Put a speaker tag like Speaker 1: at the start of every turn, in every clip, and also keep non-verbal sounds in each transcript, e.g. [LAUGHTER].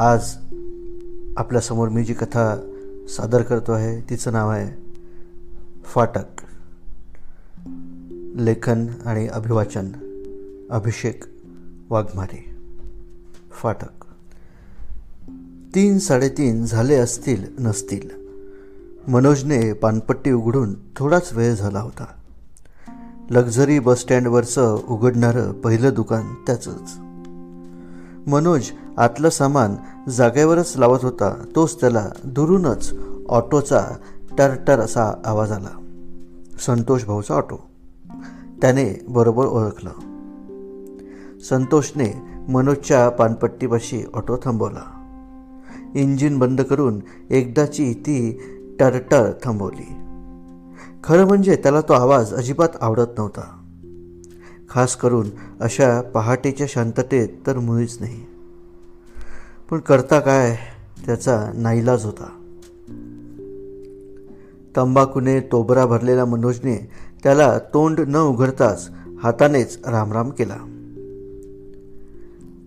Speaker 1: आज आपल्यासमोर मी जी कथा सादर करतो आहे तिचं नाव आहे फाटक. लेखन आणि अभिवाचन अभिषेक वाघमारे. फाटक. तीन साडेतीन झाले असतील नसतील. मनोजने पानपट्टी उघडून थोडाच वेळ झाला होता. लक्झरी बसस्टँडवरचं उघडणारं पहिलं दुकान त्याचंच. मनोज आतलं सामान जागेवरच लावत होता. तोच त्याला दुरूनच ऑटोचा टरटर असा आवाज आला. संतोष भाऊचा ऑटो. त्याने बरोबर ओळखलं. संतोषने मनोजच्या पानपट्टीपाशी ऑटो थांबवला. इंजिन बंद करून एकदाची ती टरटर थांबवली. खरं म्हणजे त्याला तो आवाज अजिबात आवडत नव्हता. खास करून अशा पहाटेच्या शांततेत तर मुळीच नाही. पण करता काय त्याचा नाईलाज होता. तंबाखूने तोबरा भरलेल्या मनोजने त्याला तोंड न उघडताच हातानेच रामराम केला.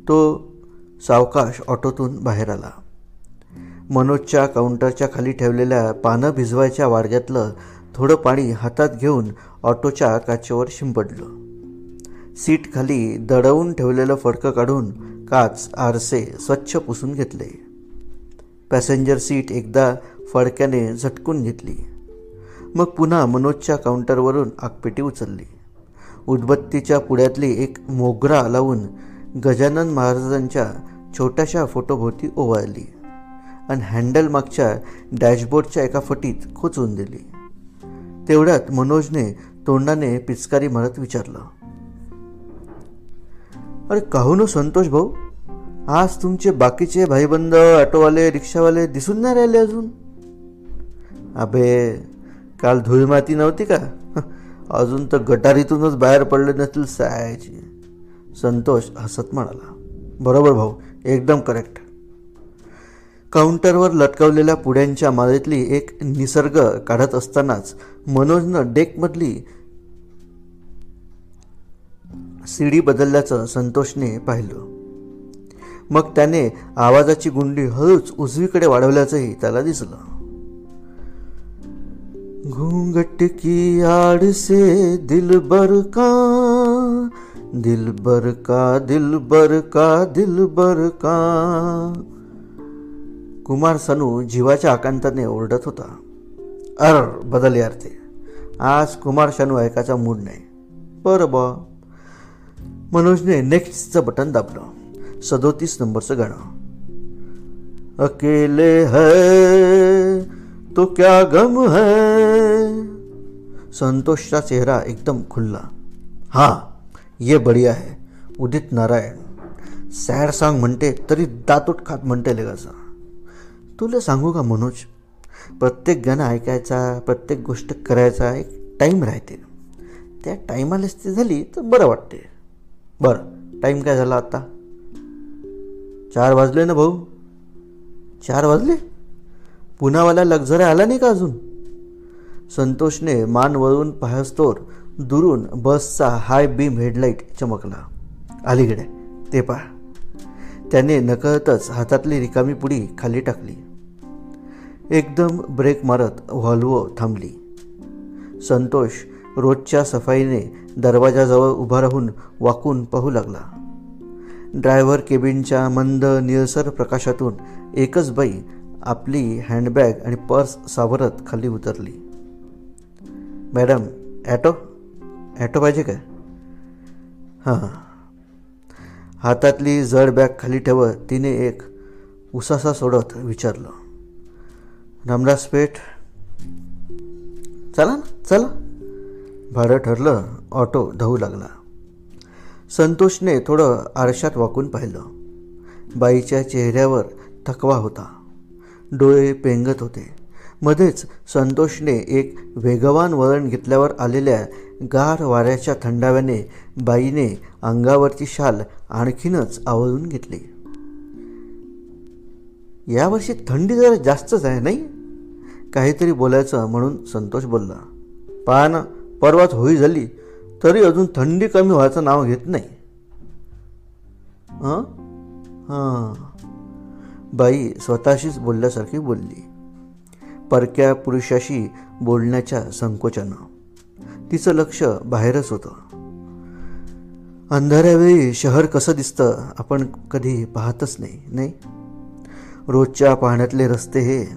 Speaker 1: तो सावकाश ऑटोतून बाहेर आला. मनोजच्या काउंटरच्या खाली ठेवलेल्या पानं भिजवायच्या वाडग्यातलं थोडं पाणी हातात घेऊन ऑटोच्या काचेवर शिंपडलं. सीटखाली दडवून ठेवलेलं फडकं काढून काच आरसे स्वच्छ पुसून घेतले. पॅसेंजर सीट एकदा फडक्याने झटकून घेतली. मग पुन्हा मनोजच्या काउंटरवरून आगपेटी उचलली. उदबत्तीच्या पुड्यातली एक मोगरा लावून गजानन महाराजांच्या छोट्याशा फोटोभोवती ओवाळली आणि हँडल मागच्या डॅशबोर्डच्या एका फटीत खोचून दिली. तेवढ्यात मनोजने तोंडाने पिचकारी मारत विचारलं अरे काहू काहून हो संतोष भाऊ? आज तुमचे बाकीचे भाईबंद ऑटोवाले रिक्षावाले दिसून नाही राहिले अजून? अबे काल धुळमाती नव्हती का? [LAUGHS] अजून तर गटारीतूनच बाहेर पडले नसतील सायाची संतोष हसत म्हणाला बरोबर भाऊ एकदम करेक्ट काउंटरवर लटकवलेल्या पुड्यांच्या मालेतली एक निसर्ग काढत असतानाच मनोजनं डेकमधली सीडी बदलल्याचं संतोषने पाहिलं. मग त्याने आवाजाची गुंडी हळूच उजवीकडे वाढवल्याचंही त्याला दिसलं. घुंगट की आड़ से दिल बर का दिल बर का दिल बर का दिल बर का. कुमार सनू जीवाच्या आकांताने ओरडत होता. अर बदल यार ते. आज कुमार शानू ऐकायचा मूड नाही. बरं बा मनोजने नेक्स्टचं बटन दाबलं. सदोतीस नंबरचं गाणं. अकेले है तो क्या गम है? संतोषचा चेहरा एकदम खुल्ला हां ये बढिया है उदित नारायण. सॅड सॉंग म्हणते तरी दातोट खात म्हणते लेगाचा. तुला सांगू का मनोज प्रत्येक गाणं ऐकायचा प्रत्येक गोष्ट करायचा एक टाईम राहते. त्या टायमालाच ती झाली तर बरं वाटते. बरं टाईम काय झाला आता? चार वाजले ना भाऊ. चार वाजले? पुन्हावाला लक्झरी आला नाही का अजून? संतोषने मान वळून पाहस्तोर दुरून बसचा हाय बीम हेडलाईट चमकला. अलीकडे ते पहा. त्याने नकळतच हातातली रिकामी पुडी खाली टाकली. एकदम ब्रेक मारत व्हॉल्वो थांबली. संतोष रोजच्या सफाईने दरवाजाजवळ उभा राहून वाकून पाहू लागला. ड्रायव्हर केबिनच्या मंद निळसर प्रकाशातून एकच बाई आपली हँडबॅग आणि पर्स सावरत खाली उतरली. Madam auto? ॲटो पाहिजे काय? हां. हातातली जड बॅग खाली ठेवत तिने एक उसासा सोडत विचारलं. रामदास पेठ? चला ना चला. भाडं ठरलं ऑटो धावू लागला. संतोषने थोडं आरशात वाकून पाहिलं. बाईच्या चेहऱ्यावर थकवा होता. डोळे पेंगत होते. मध्येच संतोषने एक वेगवान वळण घेतल्यावर आलेल्या गार वाऱ्याच्या थंडाव्याने बाईने अंगावरची शाल आणखीनच आवळून घेतली. यावर्षी थंडी जरा जास्तच आहे नाही? काहीतरी बोलायचं म्हणून संतोष बोलला. पहा ना परवाच होई झाली तरी अजून थंडी कमी व्हायचं नाव घेत नाही. हां? हां. बाई स्वतःशीच बोलल्यासारखी बोलली. परक्या पुरुषाशी बोलण्याच्या संकोचानं. तिचं लक्ष बाहेरच होतं. अंधाऱ्यावेळी शहर कसं दिसतं आपण कधी पाहतच नाही नाही? रोजच्या पाहण्यातले रस्ते हे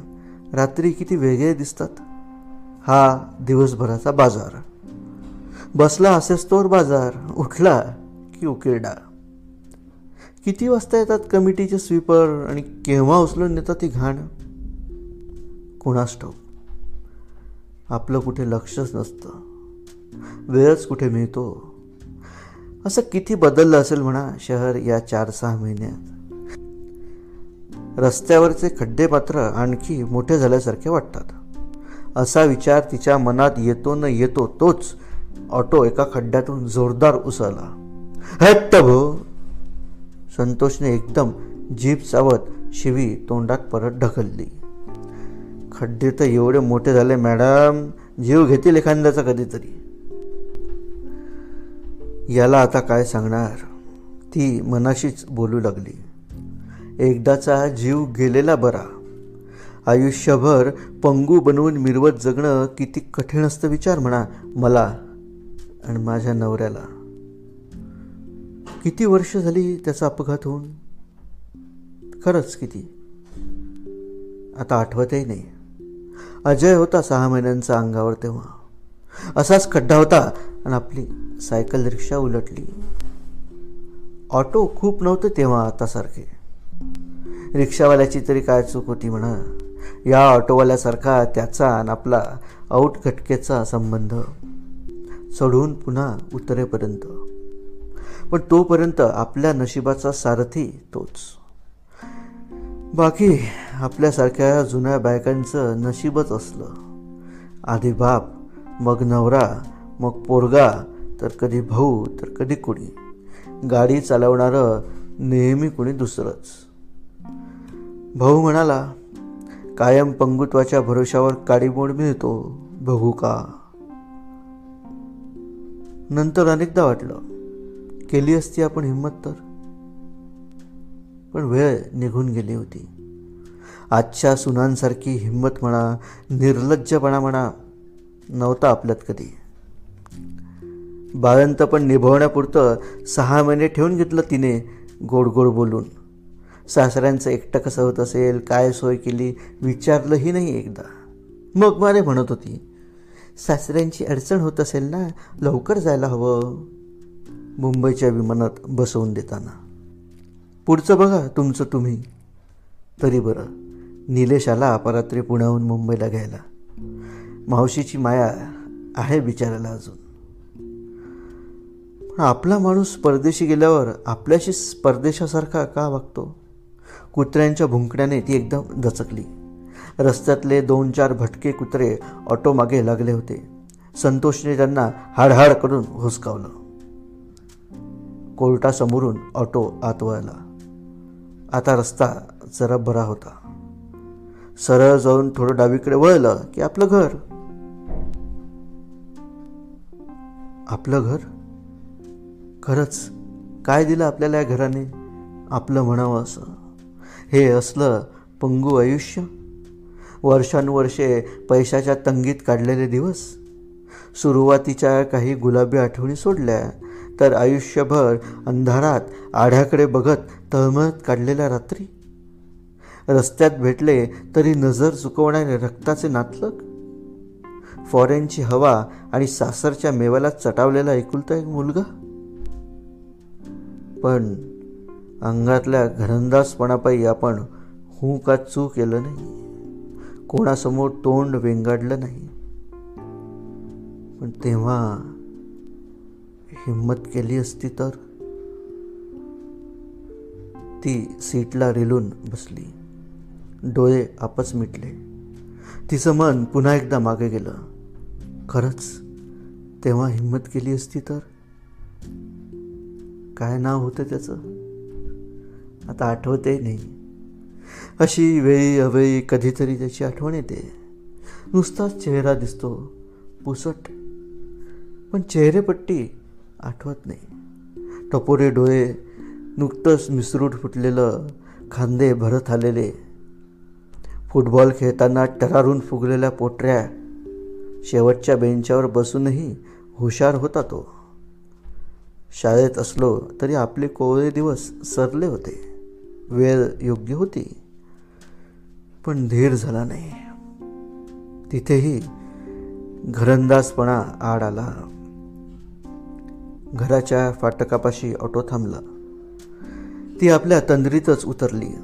Speaker 1: रात्री किती वेगळे दिसतात? हा दिवसभराचा बाजार. बसला असेच तोर बाजार उठला की उकिरडा. किती वाजता येतात कमिटीचे स्वीपर आणि केव्हा उचलून नेतात ती घाण? कुणास ठाऊक. आपलं कुठे लक्षच नसतं. वेळच कुठे मिळतो? असं किती बदललं असेल म्हणा शहर या चार सहा महिन्यात. रस्त्यावरचे खड्डे मात्र आणखी मोठे झाल्यासारखे वाटतात. असा विचार तिच्या मनात येतो न येतो तोच ऑटो एका खड्ड्यातून जोरदार उसळला. हत्त भो संतोषने एकदम जीप चावत शिवी तोंडात परत ढकलली. खड्डे तर एवढे मोठे झाले मॅडम जीव घेतील एखाद्याचा कधीतरी. याला आता काय सांगणार? ती मनाशीच बोलू लागली. एकदाचा जीव गेलेला बरा. आयुष्यभर पंगू बनवून मिरवत जगणं किती कठीण असतं विचार म्हणा मला आणि माझ्या नवऱ्याला. किती वर्ष झाली त्याचा अपघात होऊन? खरंच किती? आता आठवतही नाही. अजय होता सहा महिन्यांचा अंगावर तेव्हा. असाच खड्डा होता आणि आपली सायकल रिक्षा उलटली. ऑटो खूप नव्हतं तेव्हा आतासारखे. रिक्षावाल्याची तरी काय चूक होती म्हणा. या ऑटोवाल्यासारखा त्याचा आणि आपला आऊट घटकेचा संबंध. चढून पुन्हा उतरेपर्यंत. पण तोपर्यंत आपल्या नशिबाचा सारथी तोच. बाकी आपल्यासारख्या जुन्या बायकांचं नशीबच असलं. आधी बाप मग नवरा मग पोरगा तर कधी भाऊ तर कधी कुणी. गाडी चालवणारं नेहमी कुणी दुसरंच. भाऊ म्हणाला कायम पंगुत्वाच्या भरोशावर काडीमोड मिळतो बघू का? नंतर अनेकदा वाटलं केली असती आपण हिंमत तर. पण वेळ निघून गेली होती. आजच्या सुनांसारखी हिंमत म्हणा निर्लज्जपणा म्हणा नव्हता आपल्यात कधी. बाळंत पण निभवण्यापुरतं सहा महिने ठेवून घेतलं तिने गोड गोड बोलून. सासऱ्यांचं एकटं कसं होत असेल काय सोय केली विचारलंही नाही एकदा. मग मारे म्हणत होती सासऱ्यांची अडचण होत असेल ना लवकर जायला हवं. मुंबईच्या विमानात बसवून देताना. पुढचं बघा तुमचं तुम्ही. तरी बरं निलेश आला अपरात्री पुण्याहून मुंबईला घ्यायला. मावशीची माया आहे बिचाराला अजून. आपला माणूस परदेशी गेल्यावर आपल्याशी परदेशासारखा का वागतो? कुत्र्यांच्या भुंकण्याने ती एकदम दचकली. रस्त्यातले दोन चार भटके कुत्रे ऑटोमागे लागले होते. संतोषने त्यांना हाडहाड करून हुसकावलं. कोर्टासमोरून ऑटो आत वळला आता रस्ता जरा बरा होता. सरळ जाऊन थोडं डावीकडे वळलं की आपलं घर. आपलं घर? खरंच काय दिलं आपल्याला या घराने? आपलं म्हणावं असं. हे असलं पंगू आयुष्य? वर्षानुवर्षे पैशाच्या तंगीत काढलेले दिवस. सुरुवातीच्या काही गुलाबी आठवणी सोडल्या तर आयुष्यभर अंधारात आढ्याकडे बघत तळमळत काढलेल्या रात्री. रस्त्यात भेटले तरी नजर चुकवणारे रक्ताचे नातलक फॉरेनची हवा आणि सासरच्या मेवाला चटावलेला एकुलता एक मुलगा. पण अंगातल्या घरंदाजपणापायी आपण हू का चू केलं नाही. कोणासमोर तोंड वेंगाडलं नाही. पण तेव्हा हिंमत केली असती तर? ती सीटला रेलून बसली. डोळे आपच मिटले. तिचं मन पुन्हा एकदा मागे गेलं. खरंच तेव्हा हिंमत केली असती तर? काय नाव होतं त्याचं? आता आठवतही नाही. अशी वेळी अवेळी कधीतरी त्याची आठवण येते. नुसताच चेहरा दिसतो पुसट. पण चेहरेपट्टी आठवत नाही. टपोरे डोळे नुकतंच मिसरूट फुटलेलं खांदे भरत आलेले. फुटबॉल खेळताना टरारून फुगलेल्या पोटऱ्या शेवटच्या बेंचावर बसूनही हुशार होता तो. शाळेत असलो तरी आपले कोवळे दिवस सरले होते. वेळ योग्य होती. पण धीर झाला नाही. तिथेही घरंदाजपणा आड आला. घराच्या फाटकापाशी ऑटो थांबला. ती आपल्या तंद्रीतच उतरली.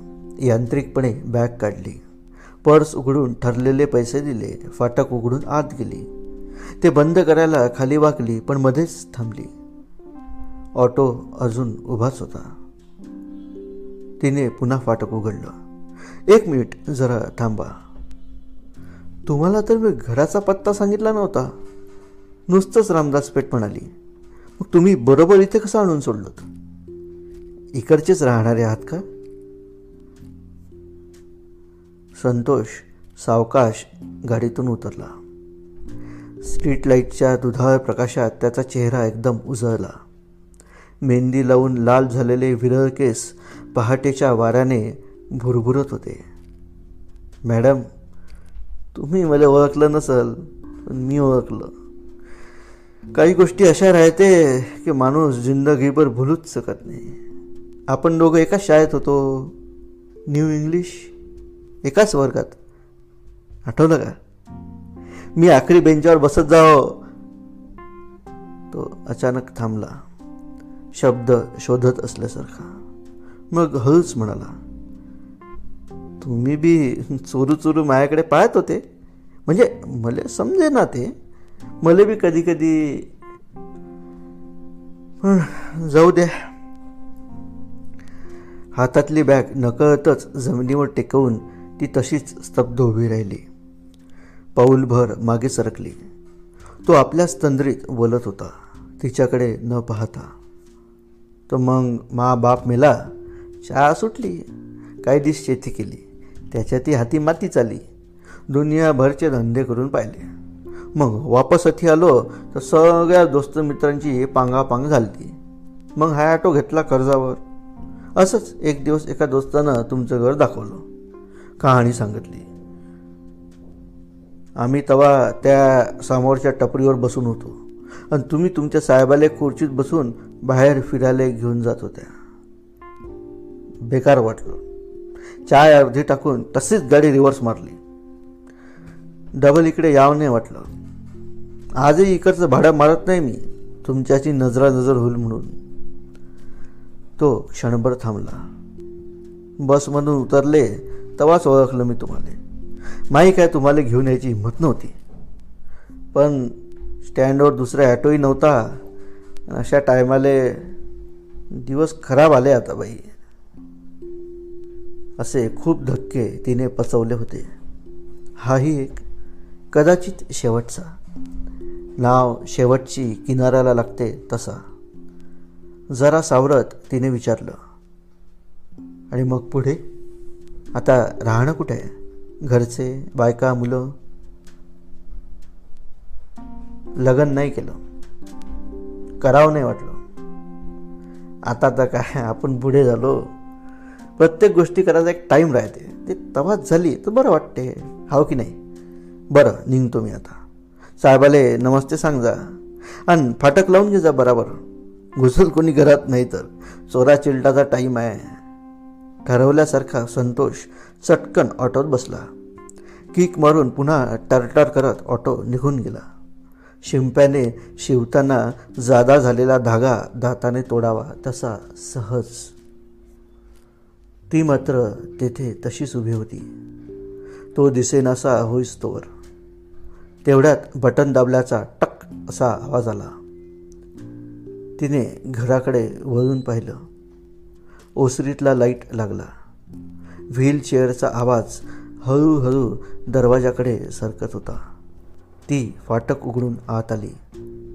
Speaker 1: यांत्रिकपणे बॅग काढली. पर्स उघडून ठरलेले पैसे दिले. फाटक उघडून आत गेली. ते बंद करायला खाली वाकली पण मध्येच थांबली. ऑटो अजून उभाच होता. तिने पुन्हा फाटक उघडलं. एक मिनिट जरा थांबा. तुम्हाला तर मी घराचा पत्ता सांगितला नव्हता. नुसतंच रामदास पेठ म्हणाली मग तुम्ही बरोबर इथे कसं आणून सोडलं इकडचेच राहणारे आहात का? संतोष सावकाश गाडीतून उतरला. स्ट्रीट लाईटच्या दुधाळ प्रकाशात त्याचा चेहरा एकदम उजळला. मेहंदी लावून लाल झालेले विरळ केस पहाटेच्या वाऱ्याने भुरभुरत होते. मॅडम तुम्ही मला ओळखलं नसल पण मी ओळखलं. काही गोष्टी अशा राहते की माणूस जिंदगीभर भुलूच शकत नाही. आपण दोघं एकाच शाळेत होतो. न्यू इंग्लिश एकाच वर्गात. आठवलं का? मी आखरी बेंचावर बसत जाओ तो अचानक थांबला. शब्द शोधत असल्यासारखा. मग हळूच म्हणाला तुम्ही बी चोरू चोरू माझ्याकडे पाहत होते. म्हणजे मला समजे ना ते. मला बी कधी कधी जाऊ द्या. हातातली बॅग नकळतच जमिनीवर टेकवून ती तशीच स्तब्ध उभी राहिली. पाऊलभर मागे सरकली. तो आपल्याच तंद्रीत बोलत होता. तिच्याकडे न पाहता. तर मग मा बाप मेला. शाळा सुटली काही दिस शेती केली त्याच्या ती हाती माती चाली दुनियाभरचे धंदे करून पाहिले. मग वापस अथी आलो तर सगळ्या दोस्त मित्रांची पांगापांग झाली मग हा ॲटो घेतला कर्जावर. असंच एक दिवस एका दोस्तानं तुमचं घर दाखवलं. कहाणी सांगितली. आम्ही तेव्हा त्या समोरच्या टपरीवर बसून होतो. आणि तुम्ही तुमच्या साहेबाला खुर्चीत बसून बाहेर फिरायला घेऊन जात होत्या. बेकार वाटलं. चाय अर्धी टाकून तशीच गाडी रिव्हर्स मारली. डबल इकडे यावं नाही वाटलं. आजही इकडचं भाडं मारत नाही मी. तुमच्याची नजरा नजर होईल म्हणून. तो क्षणभर थांबला. बसमधून उतरले तेव्हाच ओळखलं मी तुम्हाला. माही काय तुम्हाला घेऊन यायची हिंमत नव्हती. पण स्टँडवर दुसरा ॲटोही नव्हता. अशा टायमाले दिवस खराब आले आता बाई. असे खूप धक्के तिने पचवले होते. हाही एक कदाचित शेवटचा. नाव शेवटची किनाऱ्याला लागते तसा. जरा सावरत तिने विचारलं आणि मग पुढे? आता राहणं कुठे? आहे घरचे बायका मुलं? लग्न नाही केलं. करावं नाही वाटलं. आता तर काय आपण पुढे झालो. प्रत्येक गोष्टी करायचा एक टाईम राहते. ते तवाच झाली तर बरं वाटते. हाव की नाही? बरं निघतो मी आता. साहेबाले नमस्ते सांग जा आणि फाटक लावून घे जा बराबर. घुसल कोणी घरात नाही तर. चोरा चिलटाचा टाईम आहे. ठरवल्यासारखा संतोष चटकन ऑटोत बसला. किक मारून पुन्हा टरटर करत ऑटो निघून गेला. शिंप्याने शिवताना जादा झालेला धागा दाताने तोडावा तसा सहज. ती मात्र तेथे तशीच उभी होती. तो दिसेनासा होईस तोवर. तेवढ्यात बटन दाबल्याचा टक असा आवाज आला. तिने घराकडे वळून पाहिलं. ओसरीतला लाइट लागला. व्हीलचेअरचा आवाज हळूहळू दरवाजाकडे सरकत होता. ती फाटक उघडून आत आली.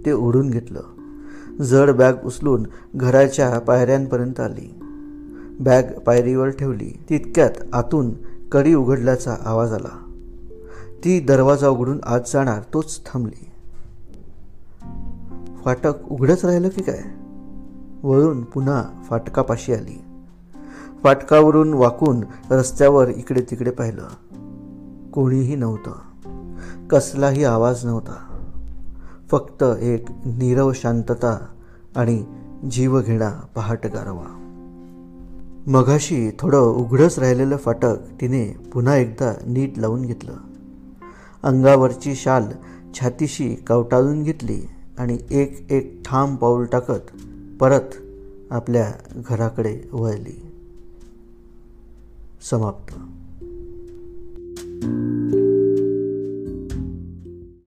Speaker 1: ते ओढून घेतलं. जड बॅग उचलून घराच्या पायऱ्यांपर्यंत आली. बॅग पायरीवर ठेवली. तितक्यात आतून कडी उघडल्याचा आवाज आला. ती दरवाजा उघडून आत जाणार तोच थांबली. फाटक उघडच राहिलं की काय? वळून पुन्हा फाटकापाशी आली. फाटकावरून वाकून रस्त्यावर इकडे तिकडे पाहिलं. कोणीही नव्हतं. कसलाही आवाज नव्हता. फक्त एक नीरव शांतता आणि जीवघेणा पहाट गारवा मघाशी थोडं उघडंच राहिलेलं फाटक तिने पुन्हा एकदा नीट लावून घेतलं. अंगावरची शाल छातीशी कावटाळून घेतली आणि एक एक ठाम पाऊल टाकत परत आपल्या घराकडे वळली. समाप्त.